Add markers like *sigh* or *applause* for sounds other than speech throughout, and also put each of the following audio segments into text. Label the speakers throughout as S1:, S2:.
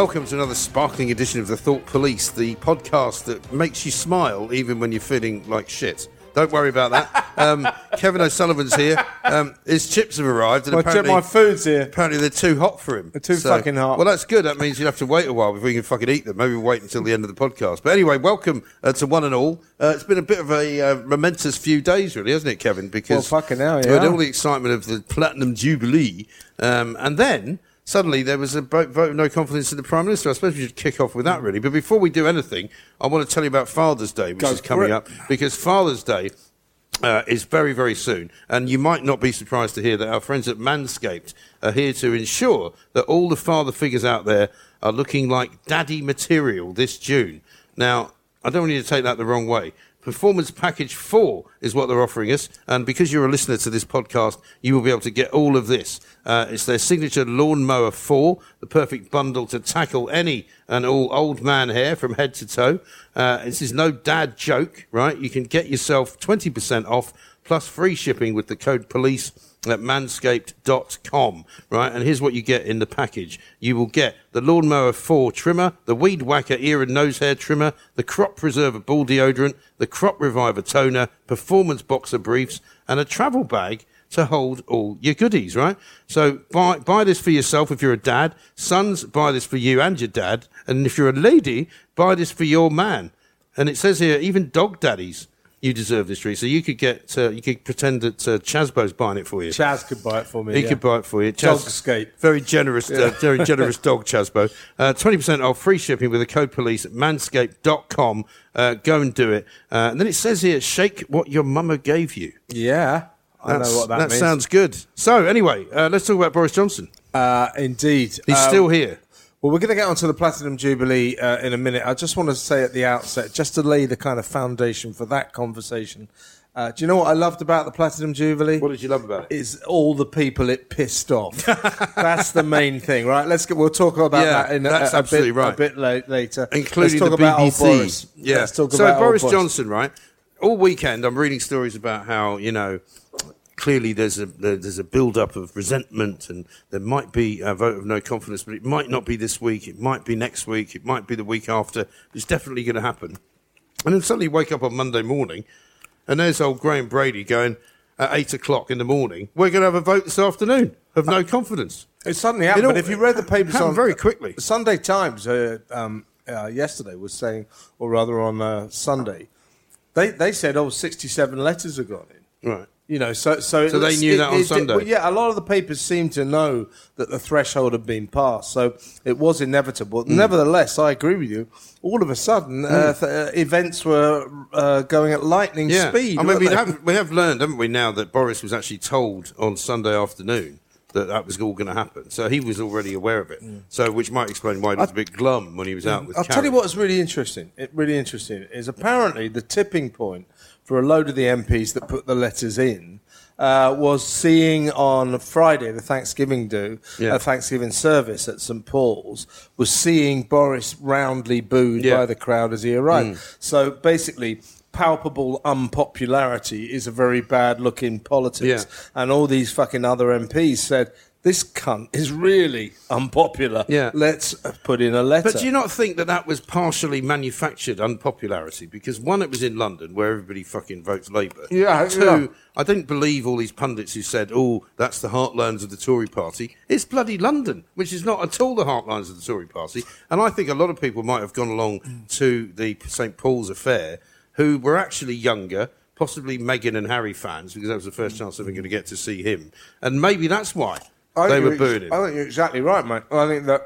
S1: Welcome to another sparkling edition of the Thought Police, the podcast that makes you smile even when you're feeling like shit. Don't worry about that. *laughs* Um, Kevin O'Sullivan's here. Um, his chips have arrived, and
S2: My,
S1: apparently,
S2: my food's here.
S1: apparently they're too hot for him.
S2: They're too fucking hot.
S1: Well, that's good. That means you'll have to wait a while before you can fucking eat them. Maybe we'll wait until the end of the podcast. But anyway, welcome uh, to one and all. Uh, it's been a bit of a uh, momentous few days, really, hasn't it, Kevin? Because
S2: Well, fucking hell,
S1: we had
S2: yeah.
S1: all the excitement of the Platinum Jubilee, um, and then suddenly there was a vote, vote of no confidence in the Prime Minister. I suppose we should kick off with that, really. But before we do anything, I want to tell you about Father's Day, which
S2: Go
S1: is coming up, because Father's Day uh, is very, very soon. And you might not be surprised to hear that our friends at Manscaped are here to ensure that all the father figures out there are looking like daddy material this June. Now, I don't want you to take that the wrong way. Performance Package 4 is what they're offering us. And because you're a listener to this podcast, you will be able to get all of this. Uh, it's their signature Lawnmower 4, the perfect bundle to tackle any and all old man hair from head to toe. Uh, this is no dad joke, right? You can get yourself 20% off plus free shipping with the code police at manscaped.com, right? And here's what you get in the package. You will get the Lawnmower 4 trimmer, the Weed Whacker ear and nose hair trimmer, the Crop Preserver ball deodorant, the Crop Reviver toner, performance boxer briefs, and a travel bag to hold all your goodies, right? So buy, buy this for yourself if you're a dad. Sons, buy this for you and your dad. And if you're a lady, buy this for your man. And it says here, even dog daddies, you deserve this treat. So you could get, uh, you could pretend that uh, Chasbo's buying it for you.
S2: Chaz could buy it for me.
S1: He
S2: yeah.
S1: could buy it for you.
S2: Dog
S1: Chas-
S2: escape.
S1: Very generous, uh, very *laughs* generous dog, Chasbo. Uh, 20% off free shipping with the code police at manscaped.com. Uh, go and do it. Uh, and then it says here, shake what your mama gave you.
S2: Yeah, I know what that, means.
S1: That sounds good. So, anyway, uh, let's talk about Boris Johnson.
S2: Uh, indeed,
S1: He's
S2: Um,
S1: still here.
S2: Well, we're going to get onto the Platinum Jubilee uh, in a minute. I just want to say at the outset, just to lay the kind of foundation for that conversation. Uh, do you know what I loved about the Platinum Jubilee?
S1: What did you love about it?
S2: Is all the people it pissed off. *laughs* that's the main thing, right? Let's get. We'll talk about
S1: Yeah,
S2: that in a,
S1: that's
S2: a,
S1: absolutely
S2: bit,
S1: right.
S2: a bit la- later,
S1: including
S2: Let's talk
S1: the BBC. Yeah.
S2: Let's talk
S1: so
S2: about old
S1: Boris
S2: Boris.
S1: Johnson, right? All weekend, I'm reading stories about how you know clearly there's a there- there's a build up of resentment, and there might be a vote of no confidence, but it might not be this week. It might be next week. It might be the week after. It's definitely going to happen. And then suddenly wake up on Monday morning, and there's old Graham Brady going at eight o'clock in the morning. We're going to have a vote this afternoon of no confidence.
S2: It suddenly happened.
S1: Know,
S2: but if you read the papers
S1: happened
S2: on
S1: very quickly.
S2: the Sunday Times uh, um, uh, yesterday was saying, or rather on uh, Sunday, they they said, oh, 67 letters have gone in.
S1: Right.
S2: You know, so so,
S1: So they knew that on Sunday?
S2: well, yeah, a lot of the papers seem to know that the threshold had been passed, so it was inevitable.
S1: Hmm.
S2: Nevertheless, I agree with you. All of a sudden, uh, th- uh, events were uh, going at lightning speed.
S1: I mean, we
S2: they?
S1: have, we have learned, haven't we, now that Boris was actually told on Sunday afternoon that that was all going to happen. So he was already aware of it. So, which might explain why he was a bit glum when he was out with
S2: I'll tell you what's really interesting. It really interesting is apparently the tipping point for a load of the MPs that put the letters in uh, was seeing on Friday the Thanksgiving do
S1: Yeah.
S2: uh, Thanksgiving service at St Paul's was seeing Boris roundly booed
S1: Yeah. Mm.
S2: by the crowd as he arrived. So basically. Palpable unpopularity is a very bad look in politics,
S1: Yeah.
S2: and all these fucking other MPs said this cunt is really unpopular.
S1: Yeah.
S2: let's uh, put in a letter.
S1: But do you not think that that was partially manufactured unpopularity? Because one, it was in London where everybody fucking votes Labour.
S2: Yeah,
S1: Two,
S2: yeah.
S1: I didn't believe all these pundits who said, "Oh, that's the heartlands of the Tory Party." It's bloody London, which is not at all the heartlands of the Tory Party. And I think a lot of people might have gone along to the St Paul's affair who were actually younger. Possibly Meghan and Harry fans, because that was the first chance they were going to get to see him, and maybe that's why
S2: I
S1: they
S2: think
S1: were
S2: you're ex- I think you're exactly right, mate. I think that.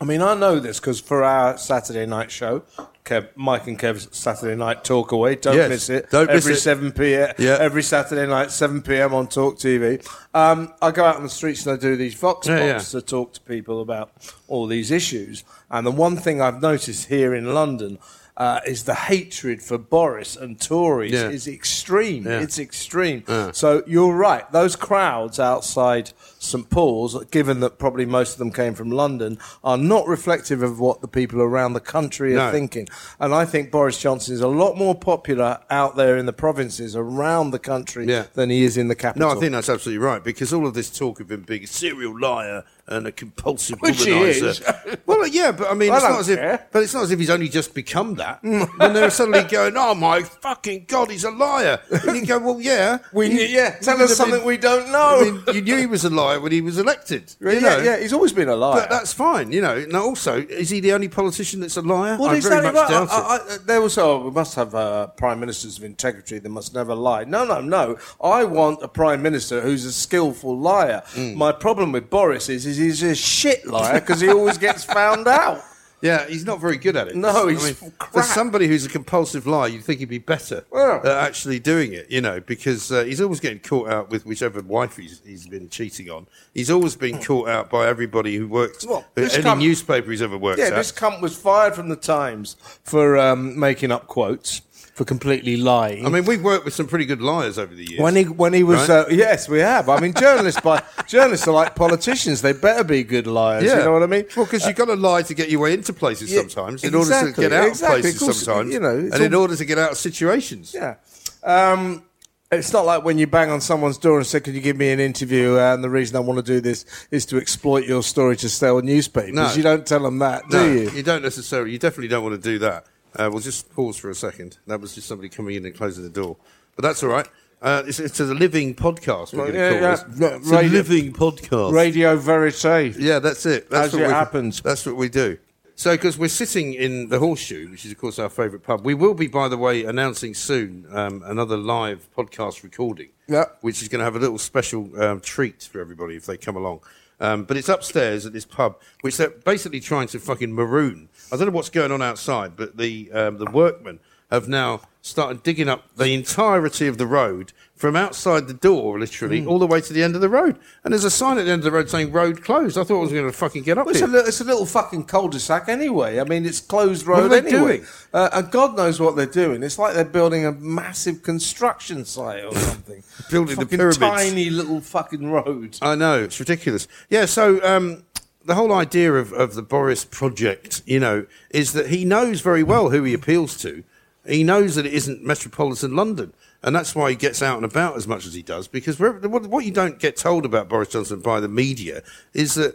S2: I mean, I know this because for our Saturday night show, Kev, Mike and Kev's Saturday night talk away. Don't
S1: Yes,
S2: miss it.
S1: don't miss
S2: every
S1: it.
S2: seven p.m.
S1: Yeah.
S2: Every Saturday night, seven p.m. on Talk TV. Um, I go out on the streets and I do these vox
S1: Yeah,
S2: pops
S1: yeah.
S2: to talk to people about all these issues. And the one thing I've noticed here in London. Uh, is the hatred for Boris and Tories
S1: Yeah.
S2: is extreme.
S1: Yeah.
S2: It's extreme. So you're right. Those crowds outside St Paul's, given that probably most of them came from London, are not reflective of what the people around the country are
S1: No.
S2: thinking. And I think Boris Johnson is a lot more popular out there in the provinces around the country
S1: Yeah.
S2: than he is in the capital.
S1: No, I think that's absolutely right because all of this talk of him being a serial liar and a compulsive
S2: Which
S1: womanizer. *laughs* well, yeah, but I mean,
S2: I
S1: it's not as if, but it's not as if he's only just become that. and they're suddenly going, "Oh my fucking god, he's a liar," and you go, "Well, yeah,
S2: we,
S1: you-
S2: yeah, tell us something
S1: been-
S2: we don't know.
S1: I mean, you knew he was a liar when he was elected. you
S2: yeah,
S1: know?
S2: yeah, he's always been a liar.
S1: But that's fine, you know. Now, also, is he the only politician that's a liar?
S2: Well,
S1: I
S2: exactly
S1: very much
S2: right.
S1: doubt
S2: I,
S1: it.
S2: I, was, oh, we must have uh, prime ministers of integrity that must never lie. No, no, no. I want a prime minister who's a skillful liar.
S1: Mm.
S2: My problem with Boris is, is he's a shit liar because he always gets found out.
S1: Yeah, he's not very good at it.
S2: No, he's crap.
S1: For somebody who's a compulsive liar, you'd think he'd be better
S2: Yeah.
S1: at actually doing it, you know, because uh, he's always getting caught out with whichever wife he's, he's been cheating on. He's always been caught out by everybody who works,
S2: Well,
S1: any newspaper he's ever worked at.
S2: Yeah,
S1: at.
S2: this cunt was fired from the Times for um, making up quotes, for completely lying.
S1: I mean, we've worked with some pretty good liars over the years.
S2: When he when he was
S1: Right?
S2: uh, yes we have I mean journalists by *laughs* journalists are like politicians they better be good liars you know what I mean
S1: Well, because you've got to lie to get your way into places
S2: Yeah,
S1: sometimes, in order to get out
S2: exactly.
S1: of places
S2: Of course,
S1: sometimes,
S2: you know, it's
S1: and in order to get out of situations.
S2: Yeah. Um, it's not like when you bang on someone's door and say, "Can you give me an interview?" Uh, and the reason I want to do this is to exploit your story to sell newspapers.
S1: No.
S2: You don't tell them that, do
S1: No,
S2: you?
S1: don't necessarily. You definitely don't want to do that. Uh, we'll just pause for a second. That was just somebody coming in and closing the door, but that's all right. Uh, it's, it's a living podcast. We're
S2: Yeah,
S1: call
S2: yeah.
S1: this.
S2: Yeah,
S1: It's a
S2: radio-
S1: living podcast.
S2: Radio verite.
S1: Yeah, that's it. That's
S2: As
S1: what
S2: it
S1: we-
S2: happens.
S1: That's what we do. So, because we're sitting in the Horseshoe, which is, of course, our favourite pub, we will be, by the way, announcing soon um, another live podcast recording,
S2: Yeah.
S1: which is going to have a little special um, treat for everybody if they come along. Um, but it's upstairs at this pub, which they're basically trying to fucking maroon. I don't know what's going on outside, but the um, the workmen have now started digging up the entirety of the road from outside the door, literally, all the way to the end of the road. And there's a sign at the end of the road saying "road closed." I thought I was going to fucking get up
S2: Well, it's,
S1: here.
S2: a little, it's a little fucking cul-de-sac anyway. I mean, it's closed
S1: What are
S2: road
S1: they
S2: anyway.
S1: doing?
S2: Uh, and God knows what they're doing. It's like they're building a massive construction site or *laughs* something.
S1: Building the pyramids.
S2: tiny little fucking road.
S1: I know it's ridiculous. Yeah, so um, the whole idea of, of the Boris project, you know, is that he knows very well who he appeals to. He knows that it isn't metropolitan London, and that's why he gets out and about as much as he does. Because what, what you don't get told about Boris Johnson by the media is that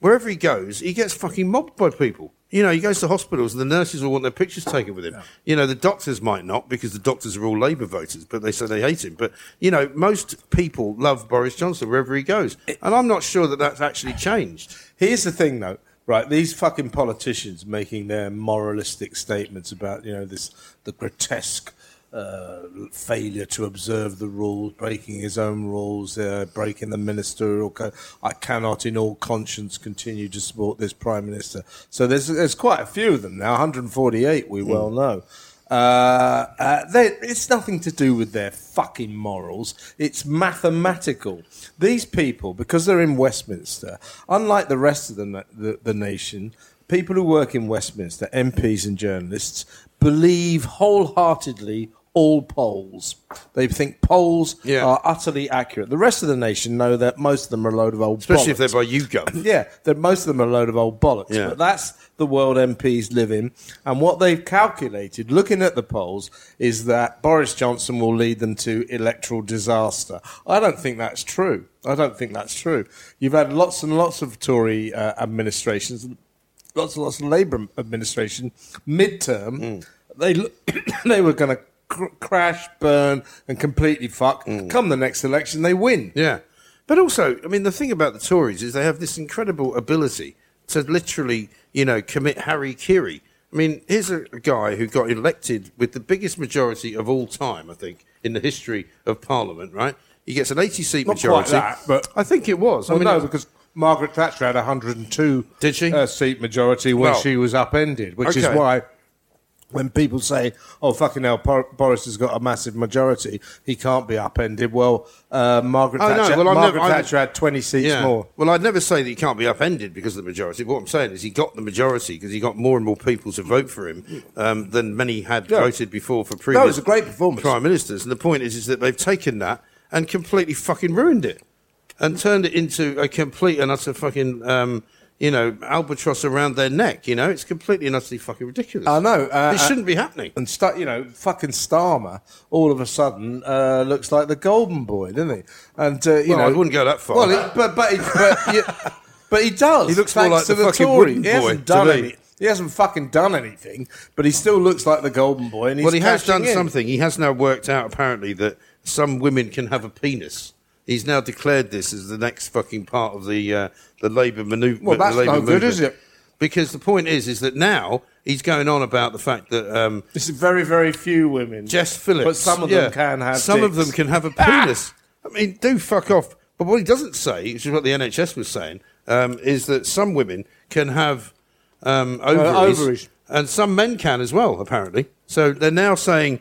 S1: wherever he goes, he gets fucking mobbed by people. You know, he goes to hospitals and the nurses will want their pictures taken with him. You know, the doctors might not because the doctors are all Labour voters, but they say they hate him. But, you know, most people love Boris Johnson wherever he goes. And I'm not sure that that's actually changed.
S2: Here's the thing, though. Right, these fucking politicians making their moralistic statements about you know this the grotesque uh, failure to observe the rules, breaking his own rules, uh, breaking the ministerial code. I cannot, in all conscience, continue to support this prime minister. So there's there's quite a few of them now, 148. We well know. Uh, uh, it's nothing to do with their fucking morals. It's mathematical. These people, because they're in Westminster, unlike the rest of the, the, the nation, people who work in Westminster, MPs and journalists, believe wholeheartedly all polls. They think polls
S1: Yeah.
S2: are utterly accurate. The rest of the nation know that most of them are a load of old
S1: Especially if they're by YouGov. *laughs*
S2: Yeah, that most of them are a load of old bollocks.
S1: Yeah.
S2: But that's the world MPs live in. And what they've calculated, looking at the polls, is that Boris Johnson will lead them to electoral disaster. I don't think that's true. I don't think that's true. You've had lots and lots of Tory uh, administrations, lots and lots of Labour administration, midterm.
S1: Mm.
S2: They *coughs* they were going to cr- crash, burn, and completely fuck.
S1: Mm.
S2: Come the next election, they win.
S1: Yeah. But also, I mean, the thing about the Tories is they have this incredible ability to literally, you know, commit Harry Kiri. I mean, here's a, guy who got elected with the biggest majority of all time, I think, in the history of Parliament, right? He gets an 80 seat
S2: Not quite
S1: majority.
S2: that, but-
S1: I think it was. I
S2: Well,
S1: mean,
S2: no,
S1: was-
S2: because Margaret Thatcher had a 102
S1: Did she?
S2: Uh, seat majority when
S1: Well,
S2: she was upended, which is why when people say, "Oh fucking hell, Boris has got a massive majority, he can't be upended." Well, uh, Margaret
S1: Oh, no,
S2: Thatcher,
S1: well,
S2: Margaret
S1: never-
S2: Thatcher had twenty seats more.
S1: Well, I'd never say that he can't be upended because of the majority. What I'm saying is he got the majority because he got more and more people to vote for him um, than many had
S2: Yeah.
S1: voted before for previous
S2: No, it was a great performance.
S1: prime ministers. And the point is, is that they've taken that and completely fucking ruined it and turned it into a complete and utter fucking, um, you know, albatross around their neck. You know, it's completely and utterly fucking ridiculous.
S2: I know. Uh,
S1: it shouldn't be happening.
S2: And stu- you know, fucking Starmer, all of a sudden uh, looks like the golden boy, doesn't he? And uh, you
S1: Well,
S2: know,
S1: I wouldn't go that far.
S2: Well, but but he, but, *laughs* but he does.
S1: He looks more like
S2: to
S1: the fucking
S2: Tory.
S1: wooden
S2: He
S1: boy
S2: hasn't done any. He hasn't fucking done anything, but he still looks like the golden boy. And he's
S1: well, he has done
S2: in.
S1: something. He has now worked out apparently that some women can have a penis. He's now declared this as the next fucking part of the uh, the Labour manoeuvre.
S2: Well, that's no good, is it?
S1: Because the point is, is that now he's going on about the fact that um,
S2: This is very, very few women.
S1: Jess Phillips,
S2: but some of
S1: yeah,
S2: them can have.
S1: some of them can have a penis. I mean, do fuck off. But what he doesn't say, which is what the NHS was saying, um, is that some women can have um, ovaries,
S2: ovaries.
S1: and some men can as well. Apparently, so they're now saying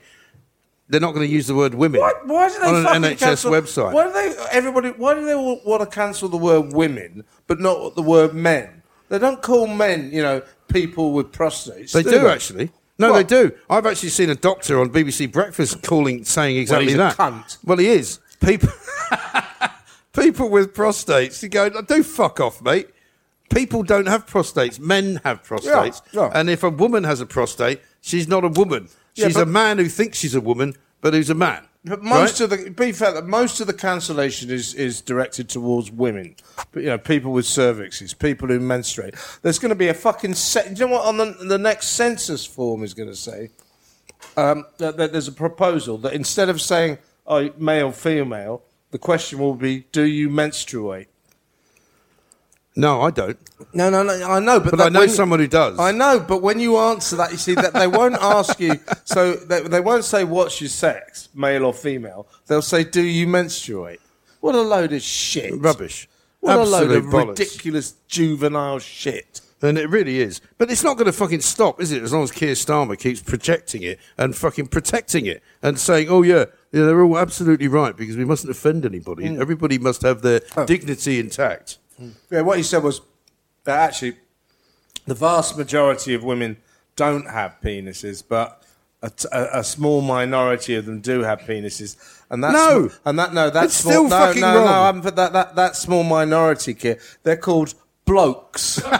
S1: they're not going to use the word women
S2: Why, why do they
S1: on an
S2: fucking
S1: NHS
S2: cancel,
S1: website.
S2: Why do they? Everybody. Why do they all want to cancel the word women, but not the word men? They don't call men, you know, people with prostates.
S1: They
S2: do
S1: actually. No,
S2: What?
S1: they do. I've actually seen a doctor on BBC Breakfast calling, saying exactly
S2: he's a
S1: that.
S2: cunt.
S1: Well, he is. People, *laughs* people with prostates. You go, do fuck off, mate. People don't have prostates. Men have prostates.
S2: Yeah.
S1: And if a woman has a prostate, she's not a woman.
S2: Yeah,
S1: She's
S2: but-
S1: a man who thinks she's a woman, but who's a man.
S2: But most
S1: Right?
S2: of the be fair, that most of the cancellation is, is directed towards women, but, you know, people with cervixes, people who menstruate. There's going to be a fucking set. You know what? On the, the next census form is going to say um, that, that there's a proposal that instead of saying oh, male female, the question will be do you menstruate?
S1: No, I don't.
S2: No, no, no. I know, but,
S1: But I know
S2: when-
S1: someone who does.
S2: I know, but when you answer that, you see that they won't ask you. So they, they won't say what's your sex, male or female. They'll say, "Do you menstruate?" What a load of shit!
S1: Rubbish.
S2: What a load of
S1: bollocks.
S2: ridiculous juvenile shit.
S1: And it really is. But it's not going to fucking stop, is it? As long as Keir Starmer keeps projecting it and fucking protecting it and saying, oh, yeah, yeah they're all absolutely right because we mustn't offend anybody.
S2: Mm.
S1: Everybody must have their
S2: Oh.
S1: dignity intact. Mm.
S2: Yeah, what he said was that actually the vast majority of women don't have penises, but a, t- a- a small minority of them do have penises. And that's
S1: No.
S2: and that no, that's small,
S1: still
S2: no,
S1: fucking
S2: no,
S1: wrong.
S2: no, I haven't put that, that that small minority kid. They're called blokes. *laughs*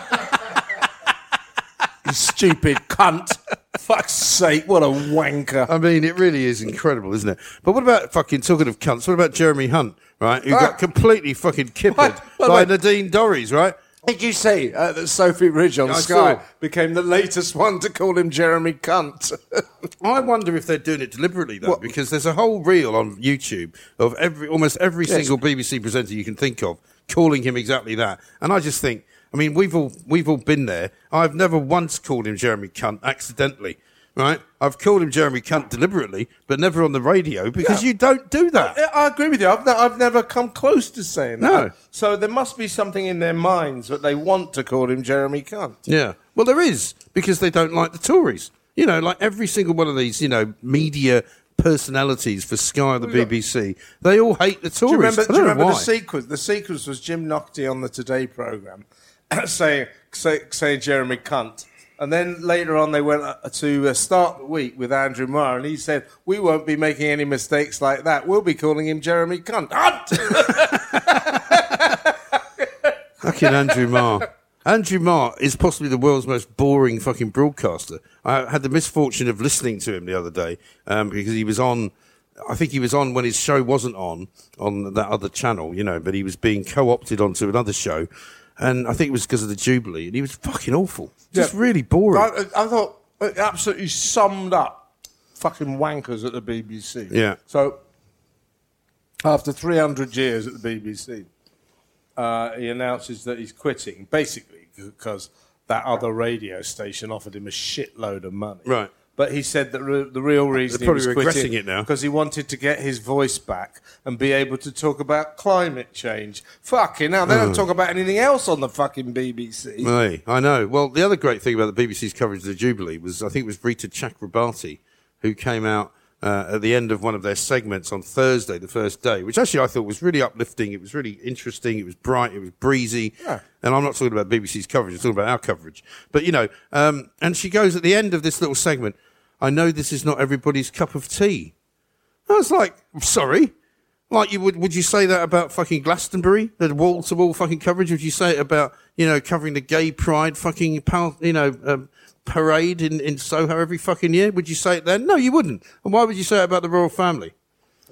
S2: you stupid cunt! Fuck's sake! What a wanker!
S1: I mean, it really is incredible, isn't it? But what about fucking talking of cunts? What about Jeremy Hunt, right? Who got completely fucking kippered by. Nadine Dorries, right?
S2: Did you see uh, that Sophie Ridge on
S1: I
S2: Sky
S1: saw.
S2: became the latest one to call him Jeremy Cunt? *laughs*
S1: I wonder if they're doing it deliberately though, because there's a whole reel on YouTube of every almost every single BBC presenter you can think of calling him exactly that, and I just think, I mean, we've all we've all been there. I've never once called him Jeremy Cunt accidentally, right? I've called him Jeremy Cunt deliberately, but never on the radio because
S2: Yeah.
S1: you don't do that.
S2: Yeah, I agree with you. I've, ne- I've never come close to saying that.
S1: No.
S2: So there must be something in their minds that they want to call him Jeremy Cunt.
S1: Yeah. Well, there is because they don't like the Tories. You know, like every single one of these, you know, media personalities for Sky or the BBC, they all hate the Tories.
S2: Do you remember,
S1: I
S2: do you remember the sequence? The sequence was Jim Naughtie on the Today programme *coughs* saying, say, saying Jeremy Cunt. And then later on, they went uh, to uh, start the week with Andrew Marr, and he said, "We won't be making any mistakes like that. We'll be calling him Jeremy Cunt." *laughs*
S1: Fucking Andrew Marr. Andrew Marr is possibly the world's most boring fucking broadcaster. I had the misfortune of listening to him the other day um, because he was on. I think he was on when his show wasn't on on that other channel, you know, but he was being co-opted onto another show, and I think it was because of the Jubilee, and he was fucking awful, just really boring.
S2: I, I thought it absolutely summed up fucking wankers at the BBC.
S1: Yeah.
S2: So after 300 years at the BBC, uh, he announces that he's quitting, basically because that other radio station offered him a shitload of money.
S1: Right.
S2: But he said that re- the real reason
S1: They're
S2: he was
S1: probably
S2: quitting
S1: it now.
S2: because he wanted to get his voice back and be able to talk about climate change. Fucking hell, they don't talk about anything else on the fucking BBC.
S1: I know. Well, the other great thing about the BBC's coverage of the Jubilee was I think it was Reeta Chakrabarti who came out uh, at the end of one of their segments on Thursday, the first day, which actually I thought was really uplifting. It was really interesting. It was bright. It was breezy. And I'm not talking about BBC's coverage. I'm talking about our coverage. But you know, um, and she goes at the end of this little segment. I know this is not everybody's cup of tea. I was like, sorry. Like you would, would you say that about fucking Glastonbury, the wall to wall fucking coverage? Would you say it about you know covering the gay pride fucking pal, you know um, parade in, in Soho every fucking year? Would you say it then? No, you wouldn't. And why would you say it about the royal family?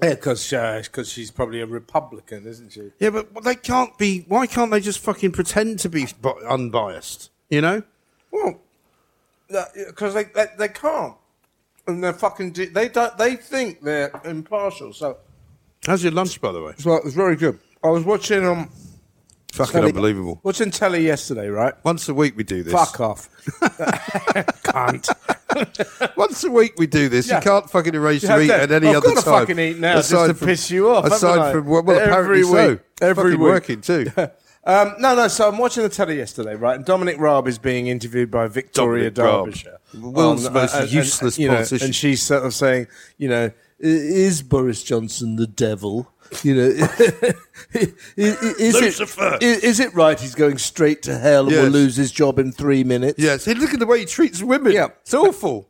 S2: Yeah, because uh, 'cause she's probably a Republican, isn't she?
S1: Yeah, but they can't be. Why can't they just fucking pretend to be unbiased? You know?
S2: Well, because they, they they can't, and they're fucking. de- They don't. They think they're impartial. So,
S1: How's your lunch, by the way?
S2: so it was very good. I was watching um
S1: Fucking
S2: telly-
S1: unbelievable.
S2: watching telly yesterday, right?
S1: Once a week we do this.
S2: Fuck off, *laughs* cunt.
S1: Once a week we do this.
S2: Yeah.
S1: You can't fucking erase
S2: Yeah,
S1: your eat at any
S2: I've
S1: other
S2: gotta
S1: time.
S2: fucking eat now just to piss you off,
S1: Aside from well,
S2: Every
S1: apparently so.
S2: week. Every
S1: fucking
S2: week.
S1: working too. *laughs*
S2: Um, no, no. So I'm watching the telly yesterday, right? And Dominic Raab is being interviewed by Victoria
S1: Dominic Raab.
S2: Derbyshire,
S1: The world's
S2: on,
S1: most
S2: and- and,
S1: useless
S2: you know,
S1: politician.
S2: and she's sort of saying, you know, "I- is Boris Johnson the devil? You know, *laughs* is, is
S1: Lucifer.
S2: It, is, it right he's going straight to hell and will lose his job in three minutes?
S1: yes, hey, look at the way he treats women.
S2: Yeah.
S1: It's awful.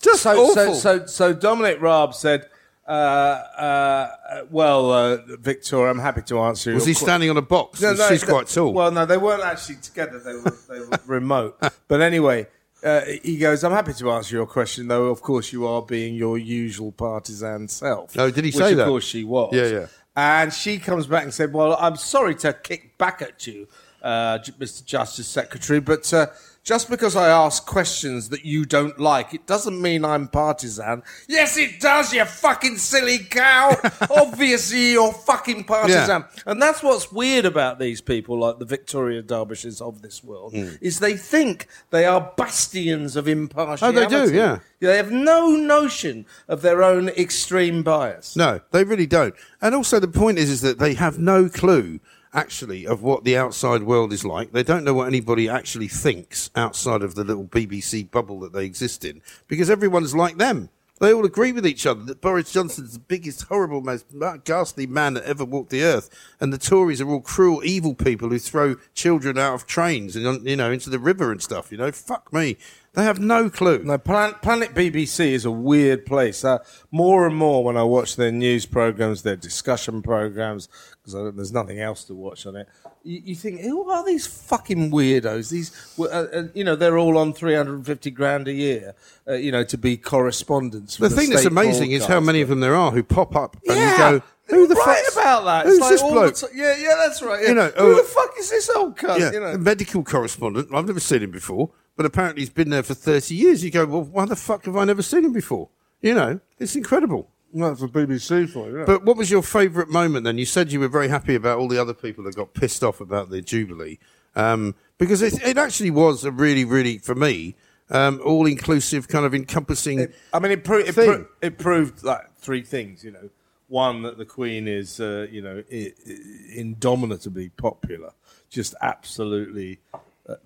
S1: Just
S2: so,
S1: awful.
S2: so, so, so Dominic Raab said, uh, uh, well, uh, Victoria, I'm happy to answer
S1: was he
S2: que-
S1: standing on a box?
S2: No, no,
S1: She's quite tall.
S2: Well, no, they weren't actually together. They were, they were *laughs* remote. But anyway, uh, he goes, I'm happy to answer your question, though, of course, you are being your usual partisan self.
S1: Oh, did he
S2: Which,
S1: say
S2: of course, she was.
S1: Yeah, yeah.
S2: And she comes back and said, Well, I'm sorry to kick back at you, uh, Mr. Justice Secretary, but uh, just because I ask questions that you don't like, it doesn't mean I'm partisan. Yes, it does, you fucking silly cow. *laughs* Obviously, you're fucking partisan. And that's what's weird about these people, like the Victoria Derbyshires of this world, hmm. is they think they are bastions of impartiality.
S1: Oh, they do, yeah.
S2: They have no notion of their own extreme bias.
S1: No, they really don't. And also, the point is, is that they have no clue actually of what the outside world is like. They don't know what anybody actually thinks outside of the little BBC bubble that they exist in because everyone's like them. They all agree with each other that Boris Johnson's the biggest, horrible, most ghastly man that ever walked the earth, and the Tories are all cruel, evil people who throw children out of trains and you know into the river and stuff. You know, fuck me. They have no clue.
S2: No, Planet, Planet BBC is a weird place. Uh, more and more when I watch their news programs, their discussion programs, because there's nothing else to watch on it. You, you think, who are these fucking weirdos? These, uh, uh, you know, they're all on 350 grand a year, uh, you know, to be correspondents.
S1: The thing that's amazing is how many of them there are who pop up and
S2: Yeah,
S1: you go, "Who the
S2: right
S1: fuck's-
S2: about that?
S1: Who's
S2: it's like
S1: this bloke?"
S2: T- yeah, yeah, that's right. Yeah.
S1: You know,
S2: who
S1: oh,
S2: the fuck is this old cunt?
S1: yeah,
S2: You know,
S1: a medical correspondent. I've never seen him before, but apparently he's been there for thirty years. You go, well, why the fuck have I never seen him before? You know, it's incredible.
S2: that's the BBC for you.
S1: But what was your favourite moment then? You said you were very happy about all the other people that got pissed off about the Jubilee. Um, because it, it actually was a really, really, for me, um, all inclusive, kind of encompassing.
S2: I mean, it, pro- it, pro- it proved like three things. You know, one that the Queen is, uh, you know, I- I- indomitably popular, just absolutely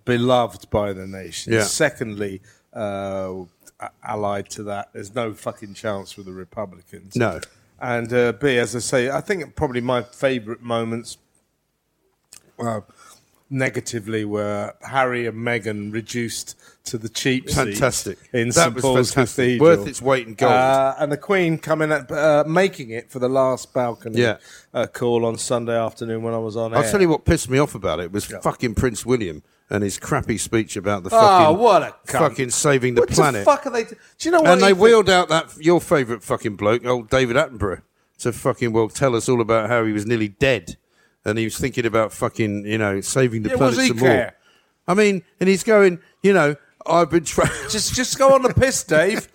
S2: beloved by the nation.
S1: Yeah.
S2: Secondly, uh, allied to that, there's no fucking chance for the Republicans.
S1: No.
S2: And uh, B, as I say, I think probably my favourite moments. Uh, negatively were Harry and Meghan reduced to the cheap
S1: Fantastic.
S2: in
S1: That
S2: St Paul's
S1: fantastic.
S2: Cathedral,
S1: Worth its weight in gold.
S2: Uh, and the Queen coming at uh, making it for the last balcony
S1: Yeah.
S2: uh, call on Sunday afternoon when I was on
S1: I'll
S2: air.
S1: tell you what pissed me off about it was fucking Prince William and his crappy speech about the
S2: Oh,
S1: fucking,
S2: what a cunt.
S1: fucking saving the
S2: what
S1: planet.
S2: the fuck are they? Do you know what?
S1: and they wheeled out that your favourite fucking bloke, old David Attenborough, to fucking well tell us all about how he was nearly dead, and he was thinking about fucking you know saving the
S2: Yeah,
S1: planet some more. I mean, and he's going, you know, I've been trying. *laughs*
S2: Just, just go on the piss, Dave.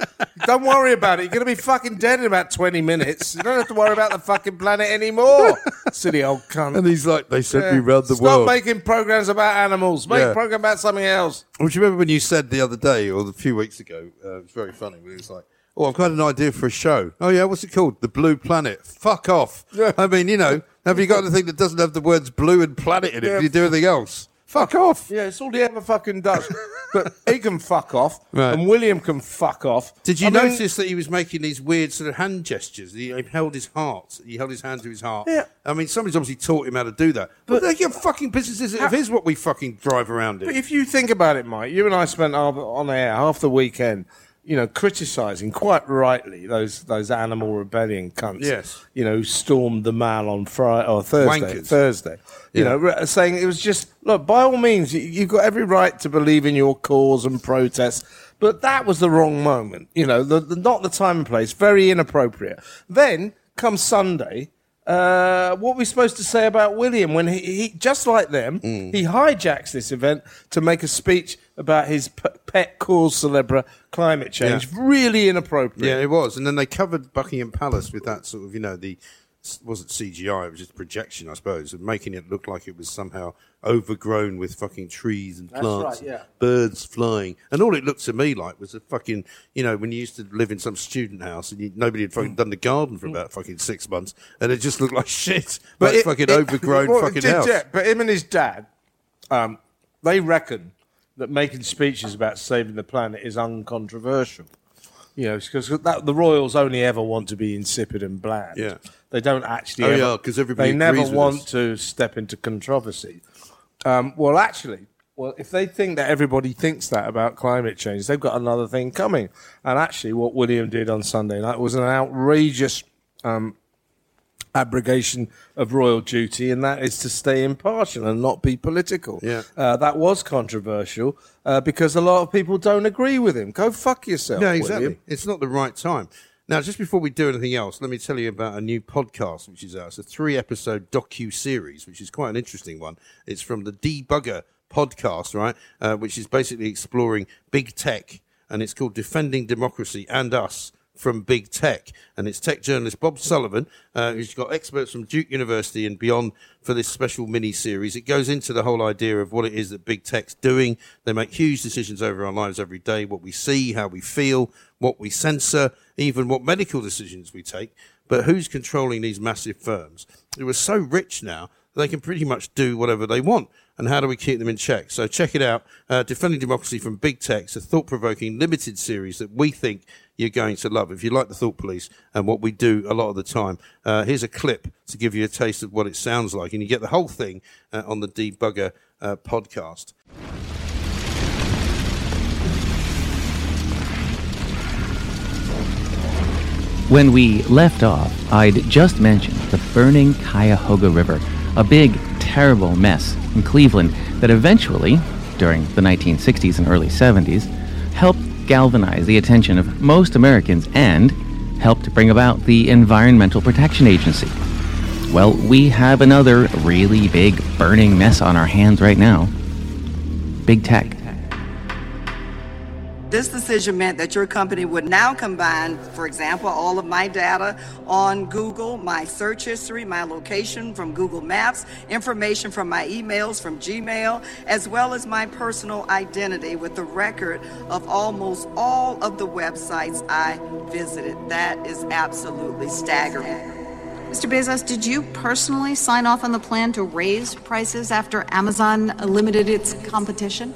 S2: don't worry about it. You're going to be fucking dead in about 20 minutes. You don't have to worry about the fucking planet anymore. Silly old cunt.
S1: And he's like, they sent me round the world.
S2: Stop
S1: world.
S2: making programs about animals. Make
S1: Yeah.
S2: a program about something else.
S1: Well, do you remember when you said the other day or a few weeks ago? Uh, it was very funny. When it was like, "Oh, I've got an idea for a show." Oh yeah, what's it called? The Blue Planet. Fuck off.
S2: Yeah.
S1: I mean, you know, have you got anything that doesn't have the words blue and planet in it?
S2: Yeah.
S1: Do you do anything else? Fuck off.
S2: Yeah, it's all he ever fucking does. *laughs* but he can fuck off,
S1: Right.
S2: and William can fuck off.
S1: Did you
S2: I mean,
S1: notice that he was making these weird sort of hand gestures? He he held his heart. He held his hand to his heart.
S2: Yeah.
S1: I mean, somebody's obviously taught him how to do that. But, they're your fucking businesses. If it is what we fucking drive around in.
S2: But if you think about it, Mike, you and I spent half, on air half the weekend, you know, criticising quite rightly those those animal rebellion cunts.
S1: Yes.
S2: You know, who stormed the mall on Friday or Thursday.
S1: Wankers.
S2: Thursday. You
S1: Yeah.
S2: know, saying it was just look. By all means, you, you've got every right to believe in your cause and protest. But that was the wrong moment. You know, the, the, not the time and place. Very inappropriate. Then come Sunday. Uh, what are we supposed to say about William when he, he just like them,
S1: Mm.
S2: he hijacks this event to make a speech about his p- pet cause celebre climate change? Really inappropriate.
S1: Yeah, it was. And then they covered Buckingham Palace with that sort of, you know, the wasn't CGI, it was just projection, I suppose, of making it look like it was somehow overgrown with fucking trees and
S2: That's
S1: plants,
S2: right, yeah.
S1: and birds flying. And all it looked to me like was a fucking, you know, when you used to live in some student house and you, nobody had
S2: Mm.
S1: fucking done the garden for about fucking six months, and it just looked like *laughs* shit. But it's
S2: it-
S1: fucking
S2: it-
S1: overgrown
S2: well,
S1: fucking
S2: did-
S1: house.
S2: yeah, but him and his dad, um, they reckon that making speeches about saving the planet is uncontroversial. You know, because the royals only ever want to be insipid and bland.
S1: Yeah.
S2: They don't actually.
S1: Oh,
S2: ever,
S1: yeah, 'cause everybody
S2: They never want
S1: us.
S2: to step into controversy. Um, well, actually, well, if they think that everybody thinks that about climate change, they've got another thing coming. And actually, what William did on Sunday night was an outrageous um, abrogation of royal duty, and that is to stay impartial and not be political.
S1: Yeah.
S2: Uh, that was controversial uh, because a lot of people don't agree with him. Go fuck yourself.
S1: Yeah, exactly.
S2: William.
S1: It's not the right time. Now, just before we do anything else, let me tell you about a new podcast which is out. It's a three-episode docu series, which is quite an interesting one. It's from the Debugger podcast, right? Uh, which is basically exploring big tech, and it's called "Defending Democracy and Us." From big tech, and it's tech journalist Bob Sullivan, uh, who's got experts from Duke University and beyond for this special mini series. It goes into the whole idea of what it is that big tech's doing. They make huge decisions over our lives every day, what we see, how we feel, what we censor, even what medical decisions we take. But who's controlling these massive firms who are so rich now they can pretty much do whatever they want? And how do we keep them in check? So check it out. Uh, Defending Democracy from Big Tech. A thought-provoking limited series that we think you're going to love. If you like the Thought Police and what we do a lot of the time, uh, here's a clip to give you a taste of what it sounds like. And you get the whole thing uh, on the Debugger uh, podcast.
S3: When we left off, I'd just mentioned the burning Cuyahoga River, a big, terrible mess in Cleveland that eventually, during the 1960s and early 70s, helped galvanize the attention of most Americans and helped bring about the Environmental Protection Agency. Well, we have another really big burning mess on our hands right now. Big tech.
S4: This decision meant that your company would now combine, for example, all of my data on Google, my search history, my location from Google Maps, information from my emails from Gmail, as well as my personal identity with the record of almost all of the websites I visited. That is absolutely staggering.
S5: Mr. Bezos, did you personally sign off on the plan to raise prices after Amazon limited its competition?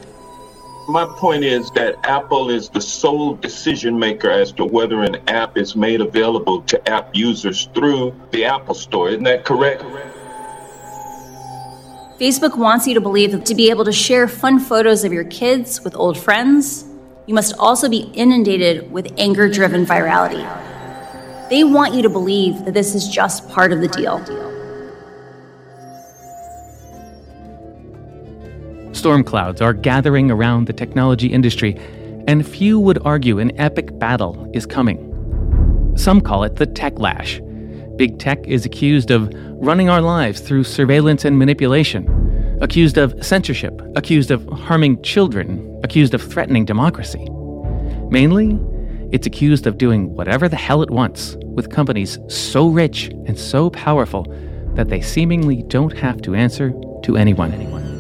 S6: My point is that Apple is the sole decision maker as to whether an app is made available to app users through the Apple Store. Isn't that correct?
S7: Facebook wants you to believe that to be able to share fun photos of your kids with old friends, you must also be inundated with anger driven virality. They want you to believe that this is just part of the deal.
S3: Storm clouds are gathering around the technology industry, and few would argue an epic battle is coming. Some call it the tech lash. Big tech is accused of running our lives through surveillance and manipulation, accused of censorship, accused of harming children, accused of threatening democracy. Mainly, it's accused of doing whatever the hell it wants with companies so rich and so powerful that they seemingly don't have to answer to anyone.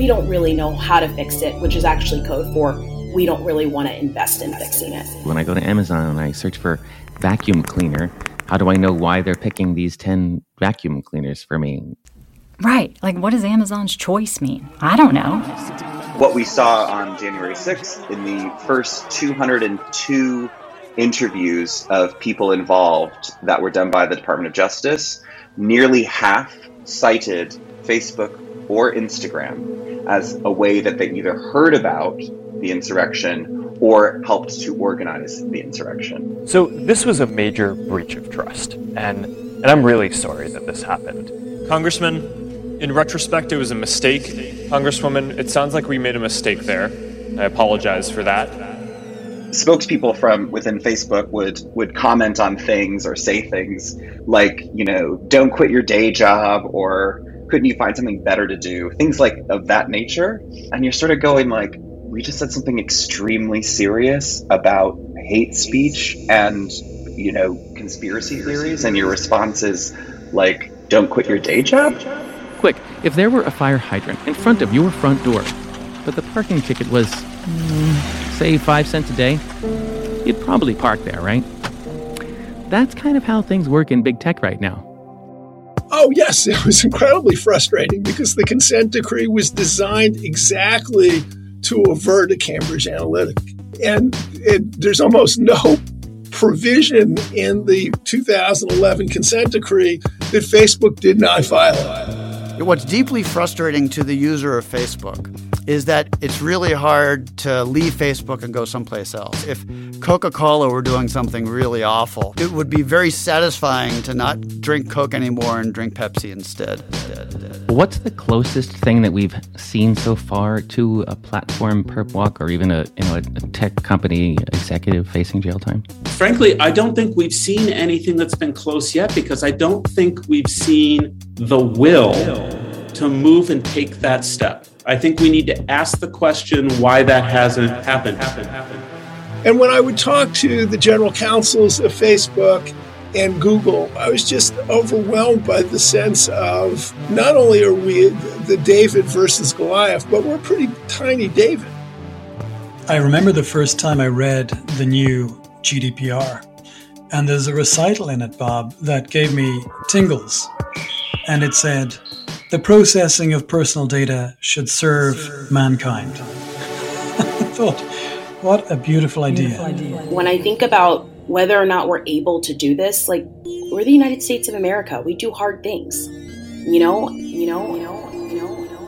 S8: We don't really know how to fix it, which is actually code for we don't really want to invest in fixing it.
S3: When I go to Amazon and I search for vacuum cleaner, how do I know why they're picking these 10 vacuum cleaners for me?
S9: Right. Like, what does Amazon's choice mean? I don't know.
S10: What we saw on January 6th in the first 202 interviews of people involved that were done by the Department of Justice, nearly half cited Facebook or Instagram as a way that they either heard about the insurrection or helped to organize the insurrection.
S11: So this was a major breach of trust, and, and I'm really sorry that this happened.
S12: Congressman, in retrospect, it was a mistake. Congresswoman, it sounds like we made a mistake there. I apologize for that.
S10: Spokespeople from within Facebook would would comment on things or say things like, you know, don't quit your day job or couldn't you find something better to do? Things like of that nature. And you're sort of going like, we just said something extremely serious about hate speech and you know conspiracy theories and your response is like don't quit your day job
S3: quick if there were a fire hydrant in front of your front door but the parking ticket was mm, say five cents a day you'd probably park there right that's kind of how things work in big tech right now
S13: Oh, yes, *laughs* it was incredibly frustrating because the consent decree was designed exactly to avert a Cambridge Analytica. And it, there's almost no provision in the 2011 consent decree that Facebook did not file violate.
S14: What's deeply frustrating to the user of Facebook is that it's really hard to leave Facebook and go someplace else. If Coca Cola were doing something really awful, it would be very satisfying to not drink Coke anymore and drink Pepsi instead.
S3: What's the closest thing that we've seen so far to a platform perp walk or even a, you know, a tech company executive facing jail time?
S15: Frankly, I don't think we've seen anything that's been close yet because I don't think we've seen the will to move and take that step. I think we need to ask the question why that hasn't happened.
S13: And when I would talk to the general counsels of Facebook and Google, I was just overwhelmed by the sense of not only are we the David versus Goliath, but we're a pretty tiny David.
S16: I remember the first time I read the new GDPR, and there's a recital in it, Bob, that gave me tingles. And it said, the processing of personal data should serve mankind. I *laughs* thought, what a beautiful idea.
S8: When I think about whether or not we're able to do this, like we're the United States of America. We do hard things. You know, you know, you know, you know, you know.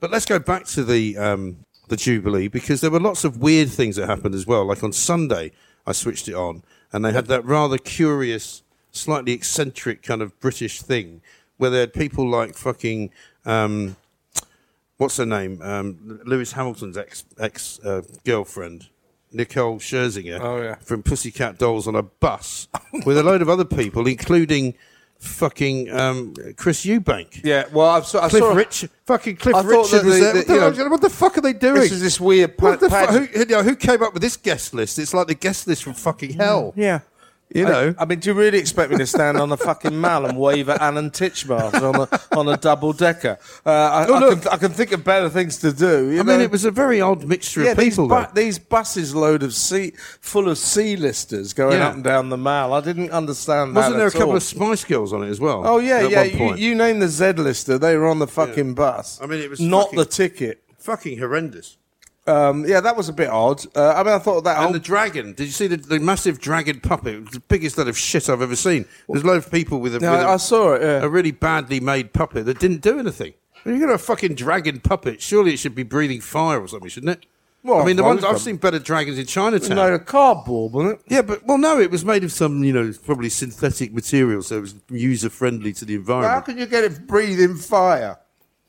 S1: But let's go back to the um, the Jubilee because there were lots of weird things that happened as well. Like on Sunday, I switched it on, and they had that rather curious, slightly eccentric kind of British thing where they had people like fucking. Um, what's her name? Um, Lewis Hamilton's ex ex uh, girlfriend, Nicole Scherzinger,
S2: Oh, yeah.
S1: from Pussycat Dolls on a bus *laughs* with a load of other people, including fucking um, Chris Eubank.
S2: Yeah, well, I've saw, I
S1: Cliff
S2: saw
S1: Richard, fucking Cliff
S2: I
S1: Richard was
S2: the-
S1: there.
S2: the-
S1: what, the,
S2: know,
S1: what the fuck are they doing?
S2: This is this weird
S1: What the fu- who, you know, who came up with this guest list? It's like the guest list from fucking hell.
S2: Yeah.
S1: You know.
S2: I, mean, do you really expect me to stand on a fucking mall and wave at Alan Titchmarsh on a on a double decker? Uh, I,
S1: No,
S2: I,
S1: look.
S2: can, I can think of better things to do. you
S1: I mean, it was a very odd mixture
S2: yeah,
S1: of people.
S2: these, bu- these buses load of sea full of sea listers going
S1: Yeah.
S2: up and down the mall. I didn't understand
S1: Wasn't there a
S2: at
S1: couple
S2: all.
S1: of Spice Girls on it as well?
S2: Oh yeah, yeah. You, you named the Z-lister. They were on the fucking bus.
S1: I mean, it was
S2: not
S1: fucking-
S2: the ticket.
S1: fucking horrendous.
S2: Um, yeah, that was a bit odd. Uh, I mean, I thought that whole
S1: And the dragon. Did you see the, the massive dragon puppet? It was the biggest load of shit I've ever seen. There's a load of people with a,
S2: Yeah,
S1: with a-
S2: I saw it, yeah.
S1: a really badly made puppet that didn't do anything. When you got a fucking dragon puppet, surely it should be breathing fire or something, shouldn't it?
S2: Well,
S1: I mean, the ones I've seen better dragons in Chinatown.
S2: no, a cardboard, wasn't it?
S1: Yeah, but well, no, it was made of some, you know, probably synthetic material, so it was user friendly to the environment.
S2: How can you get it breathing fire?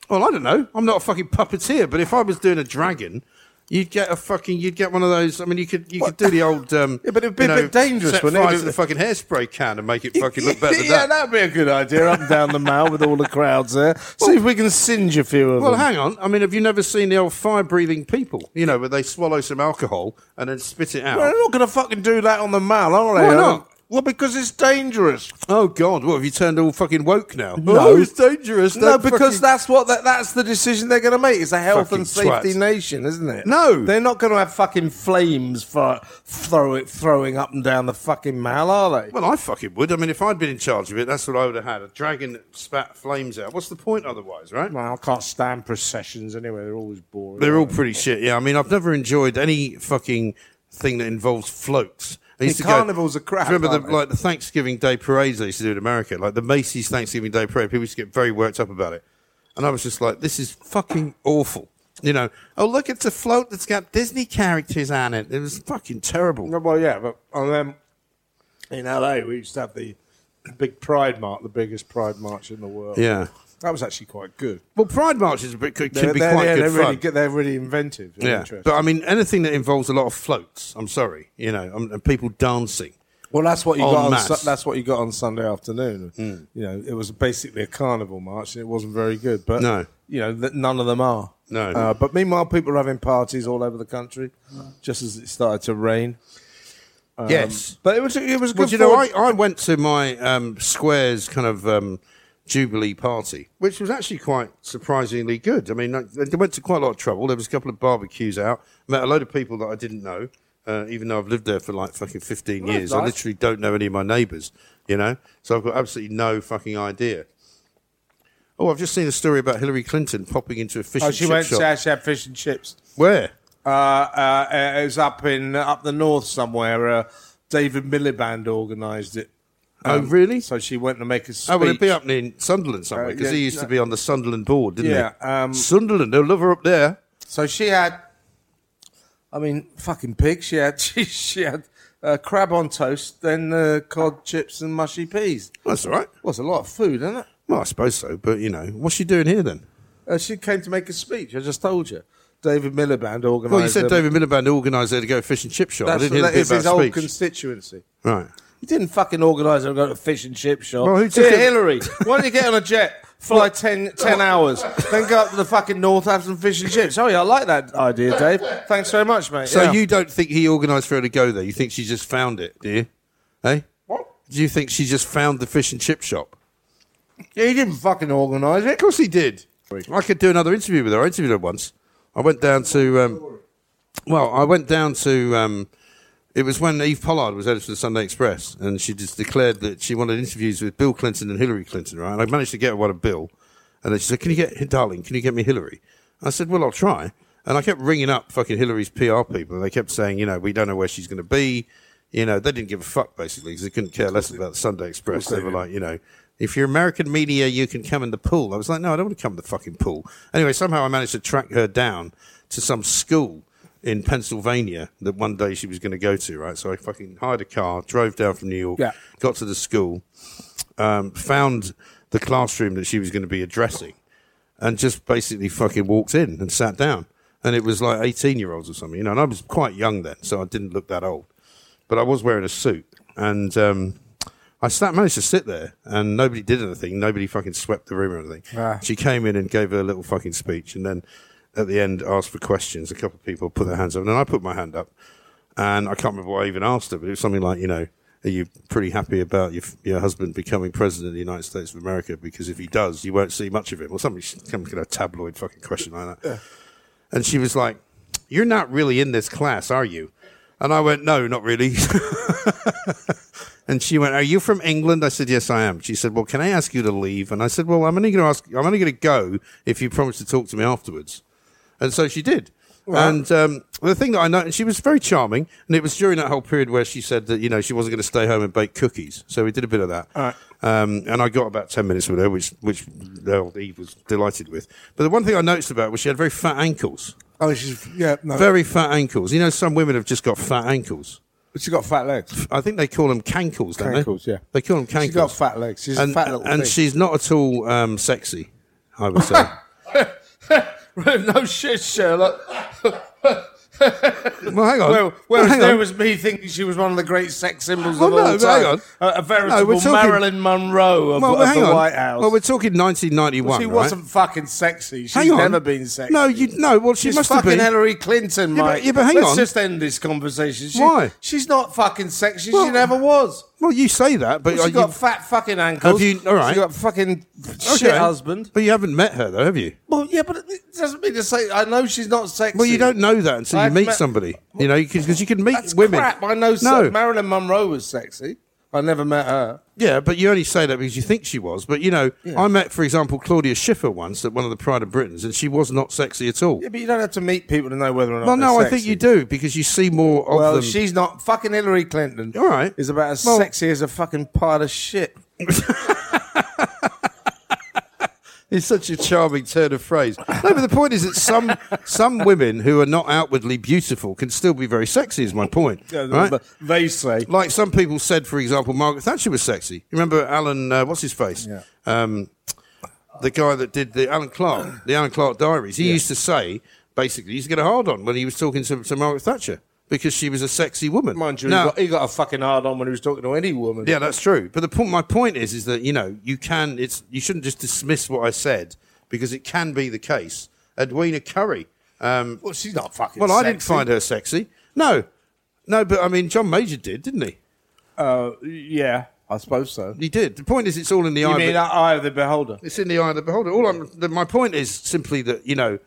S1: Well, I don't know. I'm not a fucking puppeteer, but if I was doing a dragon, You'd get a fucking, you'd get one of those. I mean, you could, you could do the old, um,
S2: Yeah, but it'd be
S1: you
S2: a
S1: know,
S2: bit dangerous,
S1: set
S2: wouldn't it?
S1: fire to the fucking hairspray can and make it fucking look better *laughs*
S2: yeah,
S1: that.
S2: that'd be a good idea. Up and down the mall with all the crowds there. See if we can singe a few of
S1: Well,
S2: them.
S1: Well, hang on. I mean, have you never seen the old fire-breathing people? You know, where they swallow some alcohol and then spit it out.
S2: Well, they're not going to fucking do that on the mall, are they?
S1: Why not?
S2: Well, because it's dangerous.
S1: Oh God! What have you turned all fucking woke now?
S2: No.
S1: oh, it's dangerous.
S2: No,
S1: Don't
S2: because
S1: fucking-
S2: that's what that, that's the decision they're going to make. It's a health
S1: Fucking
S2: and safety
S1: twat.
S2: nation, isn't it?
S1: No.
S2: they're not going to have fucking flames for throw it throwing up and down the fucking mall, are they?
S1: Well, I fucking would. I mean, if I'd been in charge of it, that's what I would have had. A dragon that spat flames out. What's the point otherwise, right?
S2: Well, I can't stand processions anyway. They're always boring.
S1: They're all pretty shit. Yeah, I mean, I've never enjoyed any fucking thing that involves floats. Used
S2: The
S1: to go-
S2: carnivals are crap,
S1: Remember the, like the Thanksgiving Day parades they used to do in America, like the Macy's Thanksgiving Day parade. People used to get very worked up about it, and I was just like, "This is fucking awful." You know, oh look, it's a float that's got Disney characters on it. It was fucking terrible.
S2: No, well, yeah, but on them in LA, we used to have the big Pride March, the biggest Pride March in the world.
S1: Yeah.
S2: That was actually quite good.
S1: Well, Pride marches are a bit could, can be quite
S2: yeah,
S1: good
S2: they're
S1: fun.
S2: really good. They're really inventive. and
S1: Yeah,
S2: interesting.
S1: but I mean, anything that involves a lot of floats. I'm sorry, you know, um, and people dancing.
S2: Well, that's what you
S1: en
S2: got. On,
S1: masse.
S2: Su- that's what you got on Sunday afternoon. You know, it was basically a carnival march, and it wasn't very good. But
S1: No.
S2: you know, th- none of them are.
S1: No.
S2: Uh, but meanwhile, people are having parties all over the country, just as it started to rain. Um,
S1: Yes.
S2: but it was it was
S1: Well,
S2: good.
S1: do you know, I, I went to my um, Squares kind of um, Jubilee party, which was actually quite surprisingly good. I mean, I went to quite a lot of trouble. There was a couple of barbecues out. Met a load of people that I didn't know, uh, even though I've lived there for like fucking 15
S2: Oh,
S1: years. I literally don't know any of my neighbours, you know? So I've got absolutely no fucking idea. Oh, I've just seen a story about Hillary Clinton popping into a fish
S2: oh,
S1: and
S2: she
S1: chip
S2: went.
S1: shop.
S2: to She had fish and chips.
S1: Where?
S2: Uh, uh, it was up in up the north somewhere. Uh, David Miliband organised it.
S1: Oh, really?
S2: So she went to make a speech.
S1: Oh, well, it'd be up in Sunderland somewhere
S2: Uh,
S1: because
S2: yeah,
S1: he used to be on the Sunderland board, didn't
S2: Yeah,
S1: he?
S2: um,
S1: Sunderland, they'll love her up there.
S2: So she had, I mean, fucking pig. She had *laughs* she, she had uh, crab on toast, then uh, cod chips and mushy peas.
S1: That's all right.
S2: Well, it's a lot of food, isn't it?
S1: Well, I suppose so, but you know, what's she doing here then?
S2: Uh, she came to make a speech. I just told you. David Miliband organised.
S1: Well, you said David Miliband organised her to go fish and chip shop. I
S2: That's
S1: didn't hear
S2: that
S1: the bit
S2: his
S1: speech.
S2: constituency.
S1: right.
S2: He didn't fucking organise her to go to fish and chip shop.
S1: Well, who took it-
S2: Hillary, why don't you get on a jet, fly 10, 10 hours, then go up to the fucking north, have some fish and chips? Oh, yeah, I like that idea, Dave. Thanks very much, mate.
S1: So
S2: Yeah.
S1: you don't think he organised for her to go there? You think she just found it, do you? Hey?
S2: What?
S1: Do you think she just found the fish and chip shop?
S2: Yeah, he didn't fucking organise it.
S1: Of course he did. I could do another interview with her. I interviewed her once. I went down to, um, well, I went down to, um, it was when Eve Pollard was editor of the Sunday Express, and she just declared that she wanted interviews with Bill Clinton and Hillary Clinton, right? And I managed to get her one of Bill, and then she said, "Can you get, darling, can you get me Hillary?" I said, "Well, I'll try." And I kept ringing up fucking Hillary's PR people, and they kept saying, you know, we don't know where she's going to be. You know, they didn't give a fuck basically because they couldn't care less about the Sunday Express. They were like, you know, if you're American media, you can come in the pool. I was like, no, I don't want to come in the fucking pool. Anyway, somehow I managed to track her down to some school in Pennsylvania that one day she was going to go to, right? So I fucking hired a car, drove down from New York,
S2: Yeah.
S1: got to the school, um, found the classroom that she was going to be addressing, and just basically fucking walked in and sat down. And it was like 18 year olds or something, you know, and I was quite young then, so I didn't look that old. But I was wearing a suit. And um, I sat, managed to sit there, and nobody did anything. Nobody fucking swept the room or anything.
S2: Ah.
S1: She came in and gave her a little fucking speech, and then at the end asked for questions. A couple of people put their hands up, and then I put my hand up. And I can't remember what I even asked her, but it was something like, you know, are you pretty happy about your, your husband becoming president of the United States of America? Because if he does, you won't see much of him. Or something, some kind of tabloid fucking question like that. And she was like, You're not really in this class, are you? And I went, No, not really. *laughs* and she went, Are you from England? I said, Yes, I am. She said, Well, can I ask you to leave? And I said, Well, I'm only going to ask, I'm only going to go if you promise to talk to me afterwards. And so she did.
S2: Right.
S1: And um, the thing that I know, and she was very charming, and it was during that whole period where she said that you know she wasn't going to stay home and bake cookies. So we did a bit of that,
S2: right.
S1: um, and I got about ten minutes with her, which which uh, Eve was delighted with. But the one thing I noticed about was she had very fat ankles,
S2: Oh, she's yeah, no.
S1: very fat ankles. You know, some women have just got fat ankles.
S2: But she's got fat legs.
S1: I think they call them cankles, don't they?
S2: Cankles,
S1: they?
S2: yeah.
S1: They call them cankles.
S2: She's got fat legs. She's
S1: and,
S2: a fat little
S1: and
S2: thing.
S1: she's not at all um, sexy. I would say. *laughs*
S2: no shit, Sherlock. *laughs*
S1: well, hang on.
S2: Well, whereas
S1: hang
S2: there
S1: on.
S2: was me thinking she was one of the great sex symbols
S1: Well,
S2: of all time.
S1: hang on.
S2: A, a
S1: No,
S2: veritable
S1: we're talking-
S2: Marilyn Monroe of,
S1: well,
S2: of the
S1: on.
S2: White House.
S1: Well, we're talking 1991,
S2: Well, she
S1: right?
S2: wasn't fucking sexy. She's
S1: Hang on.
S2: never been sexy.
S1: No, you no. Well, she
S2: She's
S1: must have
S2: fucking
S1: been.
S2: Hillary Clinton,
S1: Yeah, but- yeah, but hang
S2: Let's
S1: on.
S2: just end this conversation. She,
S1: Why?
S2: She's not fucking sexy.
S1: Well-
S2: she never was.
S1: Well, you say that, but
S2: Well, she got
S1: you,
S2: fat fucking ankles.
S1: Have you- all right.
S2: She got fucking shit
S1: Okay.
S2: husband.
S1: But you haven't met her, though, have you?
S2: Well, yeah, but it doesn't mean to say I know she's not sexy.
S1: Well, you don't know that until you
S2: I've
S1: meet
S2: met-
S1: somebody. You know, because you can meet
S2: That's
S1: women.
S2: crap. I know
S1: No.
S2: no. Marilyn Monroe was sexy. I never met her.
S1: Yeah, but you only say that because you think she was. But you know,
S2: Yeah.
S1: I met, for example, Claudia Schiffer once at one of the Pride of Britons, and she was not sexy at all.
S2: Yeah, but you don't have to meet people to know whether or not.
S1: well, no, I think
S2: sexy.
S1: you do because you see more of
S2: Well,
S1: them.
S2: she's not fucking Hillary Clinton.
S1: All right.
S2: Is about as
S1: Well-
S2: sexy as a fucking pile of shit. *laughs*
S1: It's such a charming turn of phrase. No, but the point is that some some women who are not outwardly beautiful can still be very sexy. Is my point, right?
S2: They say.
S1: Like some people said, for example, Margaret Thatcher was sexy. You remember Alan? Uh, what's his face?
S2: Yeah.
S1: Um, the guy that did the Alan Clark, the Alan Clark Diaries. He used to say basically he used to get a hard on when he was talking to, to Margaret Thatcher because she was a sexy woman.
S2: Mind you,
S1: Now-
S2: he, got, he got a fucking hard on when he was talking to any woman.
S1: yeah, that's true. But the point, my point is, is that you know you can. It's you shouldn't just dismiss what I said because it can be the case. Edwina Currie. Um,
S2: Well, she's not fucking.
S1: well, I didn't find her sexy. No, no, but I mean, John Major did, didn't he?
S2: Uh, yeah, I suppose so.
S1: He did. The point is, it's all in the
S2: You
S1: eye.
S2: mean
S1: of the,
S2: eye of the beholder?
S1: it's in the eye of the beholder. All I'm, the, my point is simply that you know,